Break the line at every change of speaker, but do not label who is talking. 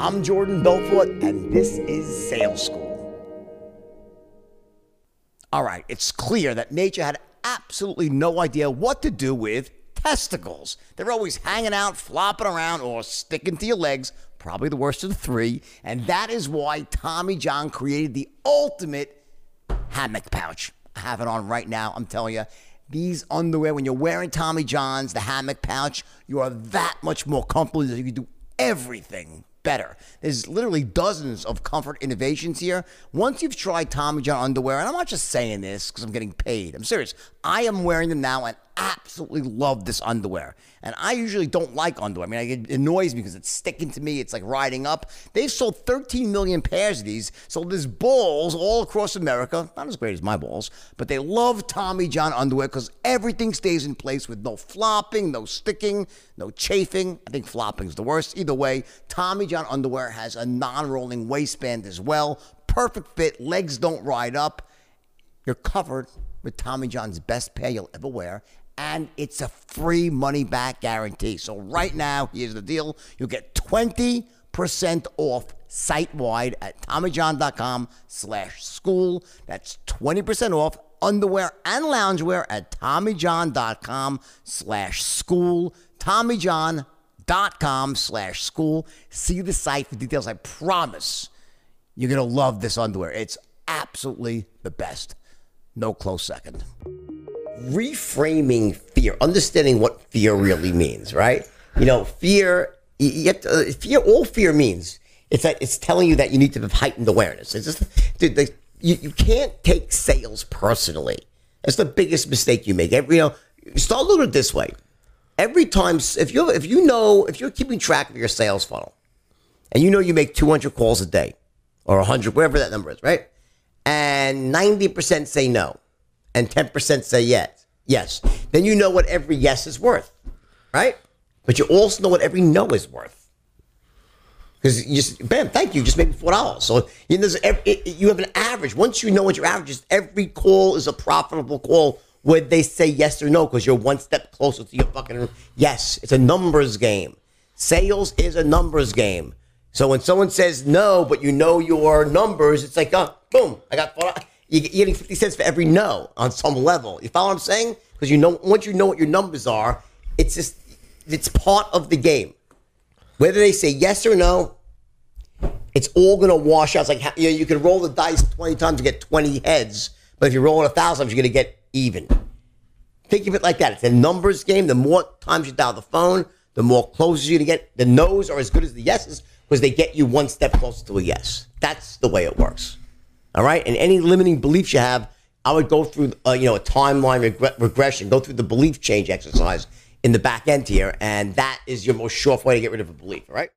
I'm Jordan Belfort, and this is Sales School. All right, it's clear that nature had absolutely no idea what to do with testicles. They're always hanging out, flopping around, or sticking to your legs, probably the worst of the three. And that is why Tommy John created the ultimate hammock pouch. I have it on right now, I'm telling you. These underwear, when you're wearing Tommy John's, the hammock pouch, you are that much more comfortable. You can do everything better. There's literally dozens of comfort innovations here. Once you've tried Tommy John underwear, and I'm not just saying this because I'm getting paid, I'm serious. I am wearing them now and absolutely love this underwear. And I usually don't like underwear. I mean, it annoys me because it's sticking to me. It's like riding up. They've sold 13 million pairs of these. So there's balls all across America. Not as great as my balls, but they love Tommy John underwear because everything stays in place with no flopping, no sticking, no chafing. I think flopping's the worst. Either way, Tommy John underwear has a non-rolling waistband as well. Perfect fit. Legs don't ride up. You're covered with Tommy John's best pair you'll ever wear and it's a free money back guarantee. So right now, here's the deal. You'll get 20% off site wide at TommyJohn.com slash school. That's 20% off underwear and loungewear at TommyJohn.com slash school. TommyJohn.com slash school. See the site for details. I promise you're going to love this underwear. It's absolutely the best. No close second reframing fear, understanding what fear really means, right? You know, fear, you to, uh, fear, all fear means it's that it's telling you that you need to have heightened awareness. It's just, dude, the, you, you can't take sales personally. That's the biggest mistake you make. Every, you know, start it this way. Every time, if you if you know, if you're keeping track of your sales funnel, and you know you make 200 calls a day, or 100, whatever that number is, right? And 90% say no and 10% say yes, yes, then you know what every yes is worth, right? But you also know what every no is worth. Because you just, bam, thank you, just made me four dollars. So you, know, every, you have an average. Once you know what your average is, every call is a profitable call where they say yes or no because you're one step closer to your fucking yes. It's a numbers game. Sales is a numbers game. So when someone says no, but you know your numbers, it's like, oh, boom, I got four you're getting 50 cents for every no on some level. You follow what I'm saying? Because you know, once you know what your numbers are, it's just, it's part of the game. Whether they say yes or no, it's all going to wash out. It's like, you know, you can roll the dice 20 times to get 20 heads, but if you roll it a thousand times, you're going to get even. Think of it like that. It's a numbers game. The more times you dial the phone, the more closes going to get. The no's are as good as the yeses because they get you one step closer to a yes. That's the way it works. All right, and any limiting beliefs you have, I would go through, uh, you know, a timeline reg- regression, go through the belief change exercise in the back end here, and that is your most sure way to get rid of a belief. All right.